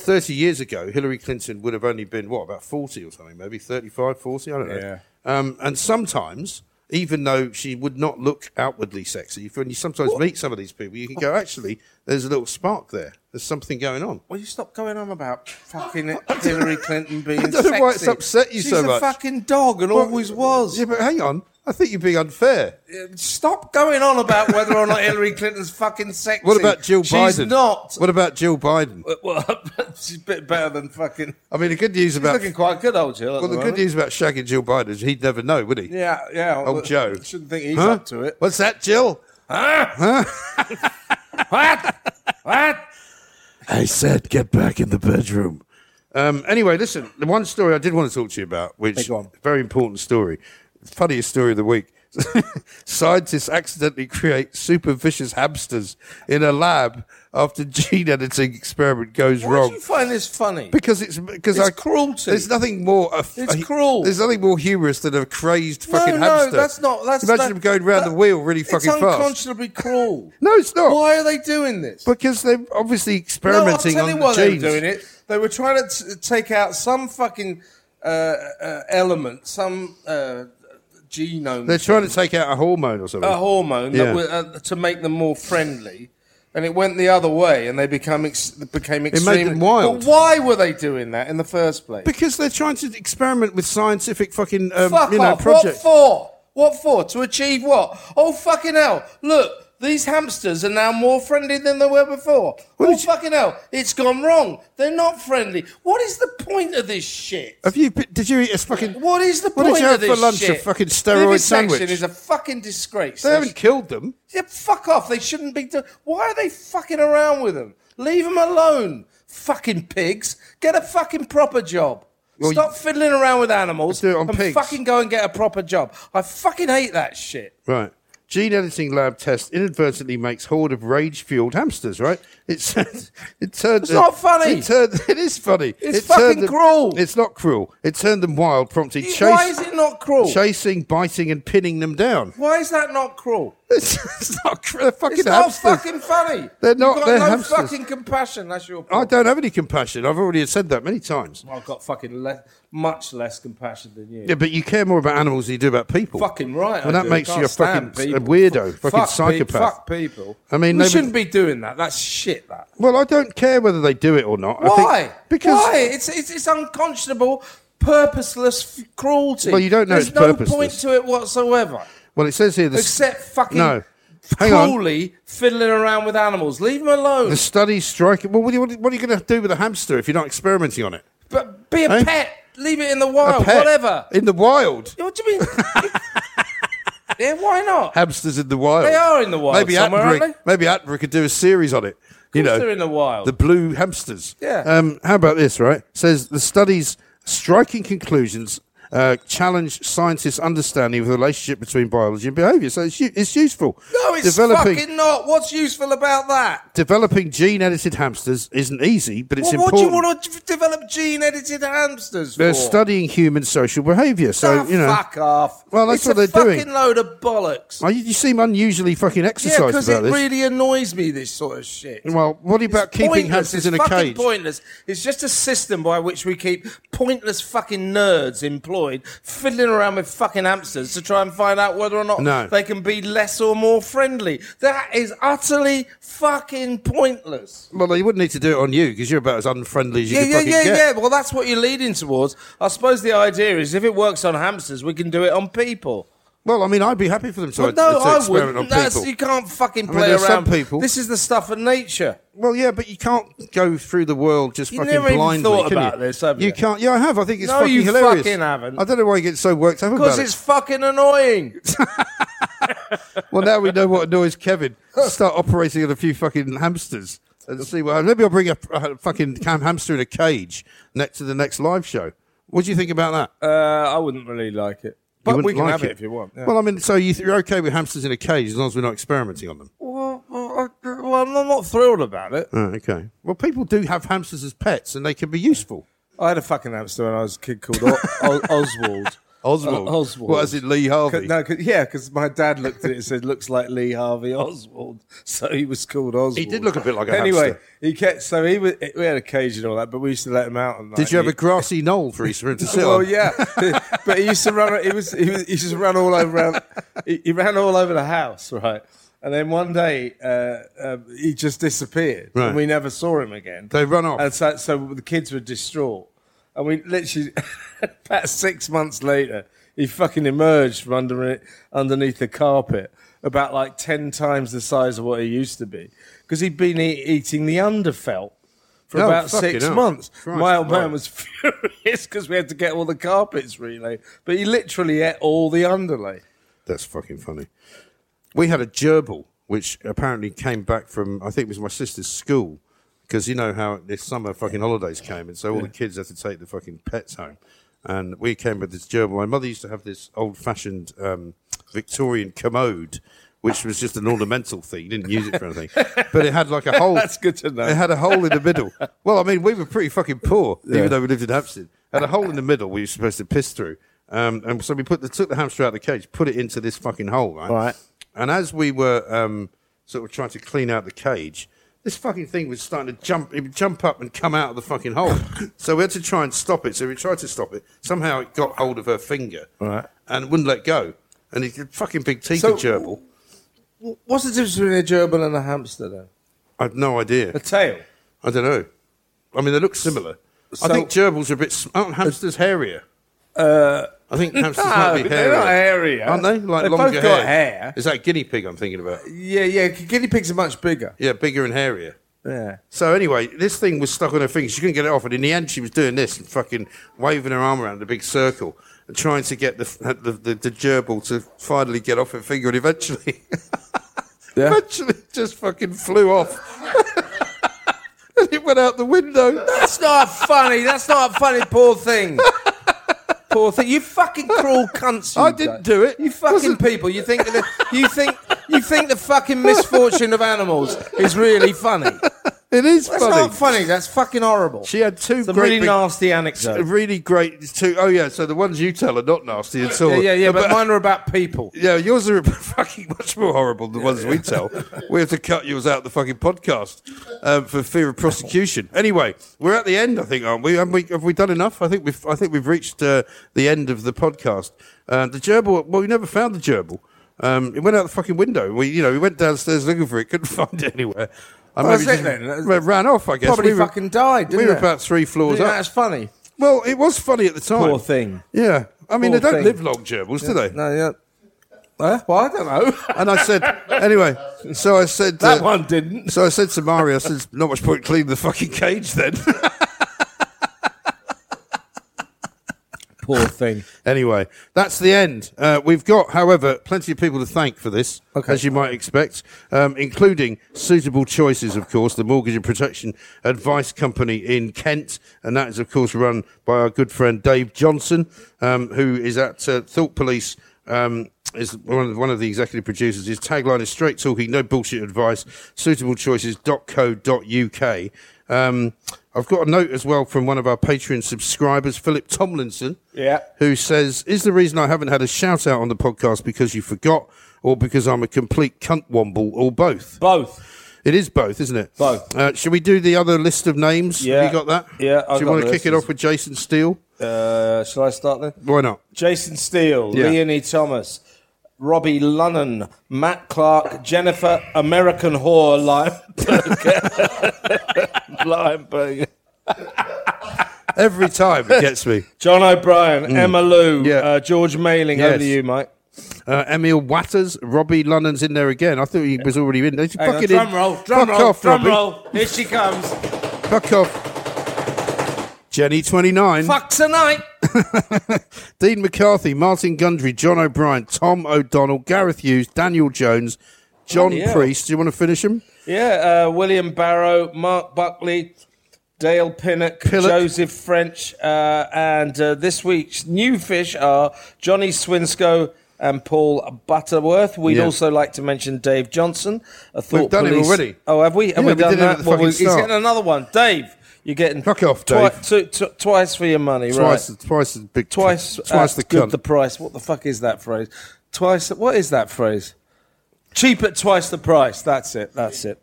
S1: thirty years ago, Hillary Clinton would have only been what about forty or something, maybe 35, 40, I don't know.
S2: Yeah.
S1: Um, and sometimes, even though she would not look outwardly sexy, when you sometimes meet some of these people, you can go, actually, there's a little spark there. There's something going on.
S2: Will you stop going on about fucking Hillary Clinton *laughs* being
S1: I don't know
S2: sexy?
S1: why it's upset you
S2: She's
S1: so
S2: a
S1: much.
S2: fucking dog and
S1: Well,
S2: always was.
S1: Yeah, but hang on. I think you're being unfair.
S2: Stop going on about whether or not Hillary Clinton's fucking sexy.
S1: What about Jill
S2: She's
S1: Biden?
S2: not.
S1: What about Jill Biden?
S2: Well, *laughs* she's a bit better than fucking.
S1: I mean, the good news
S2: She's
S1: about
S2: looking quite good, old Jill.
S1: well, the good news about shagging Jill Biden is he'd never know, would he?
S2: Yeah, yeah.
S1: Old
S2: well,
S1: Joe.
S2: Shouldn't think he's
S1: Huh?
S2: up to it.
S1: What's that, Jill?
S2: Huh? *laughs* what? What?
S1: I said, get back in the bedroom. Um, anyway, listen, the one story I did want to talk to you about, which
S2: Hey, on.
S1: very important story, funniest story of the week. *laughs* Scientists accidentally create super vicious hamsters in a lab after gene editing experiment goes wrong.
S2: Why
S1: wrong.
S2: do you find this funny?
S1: Because it's because
S2: It's
S1: I
S2: cruelty.
S1: There's nothing more. Uh,
S2: It's
S1: uh,
S2: cruel.
S1: There's nothing more humorous than a crazed fucking
S2: no,
S1: hamster.
S2: no, that's not. That's
S1: Imagine
S2: that-
S1: them going round
S2: that-
S1: the wheel really fucking fast.
S2: It's unconscionably cruel. *laughs*
S1: No, it's not.
S2: Why are they doing this?
S1: Because they're obviously experimenting
S2: no, I'll tell
S1: on
S2: you
S1: the
S2: why they
S1: genes.
S2: were doing it. They were trying to t- take out some fucking uh, uh, element, some uh, genome.
S1: They're trying to take out a hormone or something.
S2: a hormone
S1: Yeah.
S2: that uh, to make them more friendly. And it went the other way, and they become ex- became
S1: made
S2: extremely
S1: them wild.
S2: But why were they doing that in the first place?
S1: Because they're trying to experiment with scientific fucking um,
S2: Fuck
S1: you know
S2: off!
S1: projects.
S2: What for? What for? To achieve what? Oh fucking hell! Look, these hamsters are now more friendly than they were before. oh fucking hell! It's gone wrong. They're not friendly. What is the point of this shit?
S1: Have you? Did you eat a fucking?
S2: What is the
S1: What
S2: point
S1: did you have
S2: of this
S1: for lunch?
S2: shit?
S1: A fucking steroid sandwich?
S2: is a fucking disgrace.
S1: They haven't killed them.
S2: Yeah, fuck off. They shouldn't be. Do- Why are they fucking around with them? Leave them alone. Fucking pigs. Get a fucking proper job.
S1: Well,
S2: Stop fiddling around with animals
S1: do it on
S2: and
S1: pigs.
S2: fucking go and get a proper job. I fucking hate that shit.
S1: Right. Gene editing lab test inadvertently makes horde of rage-fueled hamsters. Right? It's it turned.
S2: It's not funny.
S1: It, turned, *laughs* it is funny.
S2: It's
S1: it
S2: fucking
S1: them-
S2: cruel.
S1: It's not cruel. It turned them wild, prompting chase,
S2: Why is it not cruel?
S1: chasing, biting, and pinning them down.
S2: Why is that not cruel?
S1: It's, it's not. They're fucking
S2: It's not
S1: hamsters.
S2: fucking funny.
S1: They're not.
S2: You've got
S1: they're
S2: no
S1: hamsters.
S2: fucking compassion. That's your
S1: I don't have any compassion. I've already said that many times.
S2: I've got fucking le- much less compassion than you.
S1: Yeah, but you care more about animals than you do about people.
S2: Fucking right.
S1: And
S2: I
S1: that
S2: do.
S1: makes you a fucking
S2: people.
S1: a weirdo,
S2: Fuck
S1: fucking
S2: pe-
S1: psychopath.
S2: fuck people.
S1: I mean,
S2: we shouldn't be doing that. That's shit. That.
S1: Well, I don't care whether they do it or not.
S2: Why?
S1: because
S2: Why? It's, it's it's unconscionable, purposeless f- cruelty.
S1: Well, you don't know
S2: There's no point to it whatsoever,
S1: Well, it says here the
S2: except fucking
S1: no. Hang on.
S2: fiddling around with animals. Leave them alone.
S1: The studies strike. Well, what are you, what are you going to do with a hamster if you're not experimenting on it?
S2: but be a
S1: Eh?
S2: pet. Leave it in the wild. Whatever.
S1: in the wild.
S2: What do you mean? *laughs* yeah, why not?
S1: Hamsters in the wild.
S2: They are in the wild
S1: Maybe
S2: somewhere,
S1: Attenborough, maybe Attenborough could do a series on it. You know,
S2: they're in the wild.
S1: The blue hamsters.
S2: Yeah.
S1: Um, how about this? Right, says the study's striking conclusions. Uh, challenge scientists' understanding of the relationship between biology and behaviour. So it's, it's useful.
S2: no, it's
S1: developing
S2: fucking not. What's useful about that?
S1: developing gene-edited hamsters isn't easy, but it's
S2: Well, what do you want to develop gene-edited hamsters for?
S1: They're studying human social behaviour, so
S2: Ah,
S1: you know.
S2: fuck off.
S1: Well, that's
S2: it's
S1: what they're doing.
S2: fucking load of bollocks.
S1: Oh, you, you seem unusually fucking
S2: Yeah,
S1: exercised
S2: because
S1: about
S2: it
S1: this.
S2: really annoys me. This sort of shit.
S1: well, what about
S2: It's
S1: keeping hamsters
S2: it's
S1: in a
S2: fucking
S1: cage?
S2: Pointless. It's just a system by which we keep pointless fucking nerds employed, fiddling around with fucking hamsters to try and find out whether or not
S1: No.
S2: they can be less or more friendly. That is utterly fucking pointless.
S1: Well, they wouldn't need to do it on you because you're about as unfriendly as you
S2: Yeah,
S1: can
S2: yeah, yeah,
S1: get.
S2: yeah. Well, that's what you're leading towards. I suppose the idea is if it works on hamsters, we can do it on people.
S1: Well, I mean, I'd be happy for them to,
S2: Well, no,
S1: to
S2: I
S1: experiment
S2: wouldn't.
S1: on
S2: That's,
S1: people.
S2: you can't fucking
S1: I mean,
S2: play
S1: there's some
S2: around.
S1: people-
S2: This is the stuff of nature.
S1: Well, yeah, but you can't go through the world just
S2: You
S1: fucking
S2: never even
S1: blindly.
S2: thought
S1: can
S2: about
S1: you?
S2: this, have you?
S1: can't. Yeah, I have. I think it's
S2: No,
S1: fucking
S2: you
S1: hilarious.
S2: fucking haven't.
S1: I don't know why you get so worked up about it.
S2: Because it's fucking annoying. *laughs*
S1: Well, now we know what annoys Kevin. Start operating on a few fucking hamsters and see what. Maybe I'll bring a, a fucking cam hamster in a cage next to the next live show. What do you think about that?
S2: Uh, I wouldn't really like it. But we can
S1: like
S2: have it. if you want. yeah.
S1: Well, I mean, so you you're okay with hamsters in a cage as long as we're not experimenting on them.
S2: Well, well, I- well, I'm not thrilled about it.
S1: Oh, okay. Well, people do have hamsters as pets, and they can be useful.
S2: I had a fucking hamster when I was a kid called o- o- Oswald. *laughs*
S1: Oswald?
S2: Uh, Oswald.
S1: What, in Lee Harvey?
S2: C- No, 'cause- yeah, because my dad looked at it and said, "Looks like Lee Harvey Oswald," *laughs* so he was called Oswald.
S1: He did look a bit like a
S2: anyway,
S1: hamster.
S2: he kept so he was. We had a cage and all that, but we used to let him out. At night.
S1: Did you have
S2: He-
S1: a grassy knoll for Easter to sit
S2: well,
S1: on?
S2: yeah, *laughs* but he used to run. He was. He was. He just ran all over. Around, he, he ran all over the house, right? And then one day uh, um, he just disappeared,
S1: Right.
S2: and we never saw him again.
S1: They run off.
S2: and so, so the kids were distraught. And we literally, *laughs* about six months later, he fucking emerged from under it, underneath the carpet, about like ten times the size of what he used to be, because he'd been e- eating the underfelt for
S1: Oh,
S2: about six months.
S1: Christ,
S2: My old man was *laughs* furious because we had to get all the carpets relaid, but he literally ate all the underlay.
S1: That's fucking funny. We had a gerbil, which apparently came back from, I think it was my sister's school, because you know how this summer fucking holidays came, and so all the kids had to take the fucking pets home. And we came with this gerbil. My mother used to have this old fashioned um, Victorian commode, which was just an ornamental thing. You didn't use it for anything. *laughs* But it had like a hole.
S2: That's good to know.
S1: It had a hole in the middle. Well, I mean, we were pretty fucking poor,
S2: Yeah.
S1: even though we lived in Hampstead. Had a hole in the middle we were supposed to piss through. Um, and so we put the, took the hamster out of the cage, put it into this fucking hole, right?
S2: Right.
S1: And as we were um, sort of trying to clean out the cage, this fucking thing was starting to jump. It would jump up and come out of the fucking hole. *coughs* so we had to try and stop it. So we tried to stop it. Somehow it got hold of her finger
S2: Right.
S1: and wouldn't let go. And it's a fucking big teeth
S2: So-
S1: gerbil.
S2: What's the difference between a gerbil and a hamster, then?
S1: I have no idea.
S2: A tail.
S1: I don't know. I mean, they look similar. I
S2: So-
S1: think gerbils are a bit. sm- Aren't hamsters hairier?
S2: Uh,
S1: I think hamsters
S2: no, *laughs* ah,
S1: might be
S2: they're
S1: hairier.
S2: not hairier.
S1: Aren't they? Like
S2: They've
S1: longer
S2: both got
S1: hair.
S2: hair.
S1: Is that guinea pig I'm thinking about?
S2: Yeah, yeah. Guinea pigs are much bigger.
S1: Yeah, bigger and hairier.
S2: Yeah.
S1: So anyway, this thing was stuck on her finger. She couldn't get it off, and in the end, she was doing this and fucking waving her arm around in a big circle and trying to get the the, the, the gerbil to finally get off her finger, and eventually, *laughs* eventually, just fucking flew off. *laughs* and it went out the window.
S2: That's not funny. That's not funny. Poor thing. Poor thing. You fucking cruel cunts. you
S1: I didn't do it.
S2: You fucking people. You think that you think you think the fucking misfortune of animals is really funny. *laughs*
S1: It is
S2: That's
S1: funny.
S2: not funny. That's fucking horrible.
S1: She had two
S2: It's a
S1: great
S2: really
S1: big-
S2: nasty anecdotes.
S1: really great two oh yeah, so the ones you tell are not nasty at all.
S2: Yeah, yeah, yeah. But mine are about people.
S1: Yeah, yours are *laughs* fucking much more horrible than the ones we tell. We have to cut yours out of the fucking podcast um, for fear of prosecution. Anyway, we're at the end, I think, aren't we? Have we, have we done enough? I think we've. I think we've reached uh, the end of the podcast. Uh, the gerbil. Well, we never found the gerbil. Um, it went out the fucking window. We, you know, we went downstairs looking for it, couldn't *laughs* find it anywhere. I
S2: Well,
S1: maybe
S2: that's it then.
S1: ran off. I guess
S2: Probably
S1: we were,
S2: fucking died.
S1: we were
S2: it?
S1: about three floors
S2: Yeah,
S1: up.
S2: That's funny.
S1: Well, it was funny at the time.
S2: Poor thing.
S1: Yeah, I mean,
S2: Poor
S1: they don't
S2: thing.
S1: live long gerbils, do they?
S2: No, yeah. Well, I don't know.
S1: And I said, *laughs* anyway, so I said
S2: That
S1: uh,
S2: one didn't.
S1: So I said to Mario, I said, "There's not much point cleaning the fucking cage then. *laughs*
S2: Poor *coughs* thing.
S1: Anyway, that's the end. Uh, we've got, however, plenty of people to thank for this,
S2: Okay.
S1: as you might expect, um, including Suitable Choices, of course, the mortgage and protection advice company in Kent, and that is, of course, run by our good friend Dave Johnson, um, who is at uh, Thought Police. Um, is one of, one of the executive producers. His tagline is straight talking, no bullshit advice. suitable Suitablechoices.co.uk. Um, I've got a note as well from one of our Patreon subscribers, Philip Tomlinson
S2: Yeah.
S1: who says, Is the reason I haven't had a shout out on the podcast because you forgot or because I'm a complete cunt womble or both?
S2: Both.
S1: It is both, isn't it?
S2: Both.
S1: Uh, should we do the other list of names?
S2: Yeah.
S1: Have you got that?
S2: Yeah, I've
S1: Do you want to kick it off with Jason Steele?
S2: Uh, shall I start then?
S1: Why not?
S2: Jason Steele,
S1: Yeah.
S2: Leonie Thomas, Robbie Lunnan, Matt Clark, Jennifer American Whore Limeberger. Limeberger. *laughs*
S1: Every time it gets me.
S2: John O'Brien,
S1: Mm.
S2: Emma Lou,
S1: Yeah.
S2: uh, George Mailing. Over
S1: Yes.
S2: to you, Mike.
S1: Uh, Emil Watters, Robbie London's in there again. I thought he was already in there.
S2: Hang on, drum
S1: in.
S2: roll, drum
S1: Fuck
S2: roll,
S1: off,
S2: drum
S1: Robbie.
S2: roll. Here she comes.
S1: Fuck off. Jenny twenty nine.
S2: Fuck tonight. *laughs*
S1: Dean McCarthy, Martin Gundry, John O'Brien, Tom O'Donnell, Gareth Hughes, Daniel Jones, John
S2: Bloody hell.
S1: Priest. Do you want to finish him?
S2: Yeah, uh, William Barrow, Mark Buckley, Dale Pinnock, Joseph French, uh, and uh, this week's new fish are Johnny Swinscoe and Paul Butterworth. We'd
S1: Yeah.
S2: also like to mention Dave Johnson. A thought
S1: We've done him
S2: police-
S1: already.
S2: Oh, have we? Have
S1: Yeah,
S2: we
S1: we
S2: done that?
S1: at
S2: Well, he's getting another one. Dave, you're getting
S1: Fuck off,
S2: twi-
S1: Dave.
S2: two- tw- twice for your money,
S1: Twice,
S2: right?
S1: twice the big,
S2: Twice,
S1: twice
S2: uh,
S1: the
S2: good
S1: cunt.
S2: the price. What the fuck is that phrase? Twice. What is that phrase? Cheap at twice the price. That's it. That's it.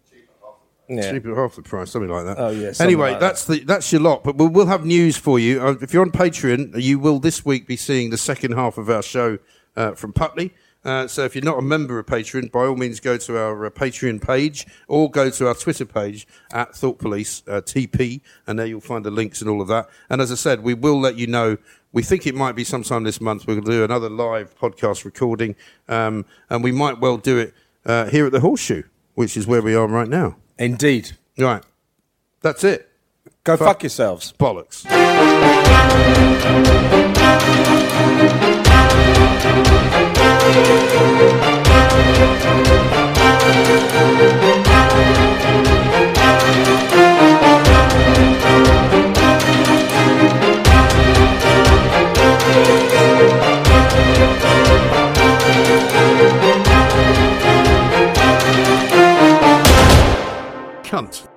S2: Yeah.
S1: Cheap at half the price, something like that.
S2: Oh, yeah,
S1: Anyway,
S2: like
S1: that's the that's your lot. But we'll, we'll have news for you. Uh, if you're on Patreon, you will this week be seeing the second half of our show uh, from Putney. Uh, so if you're not a member of Patreon, by all means go to our uh, Patreon page or go to our Twitter page at Thought Police uh, TP, and there you'll find the links and all of that. And as I said, we will let you know. We think it might be sometime this month. We're going to do another live podcast recording, um, and we might well do it uh, here at the Horseshoe, which is where we are right now.
S2: Indeed.
S1: Right. That's it.
S2: Go fuck yourselves.
S1: Bollocks. Cunt.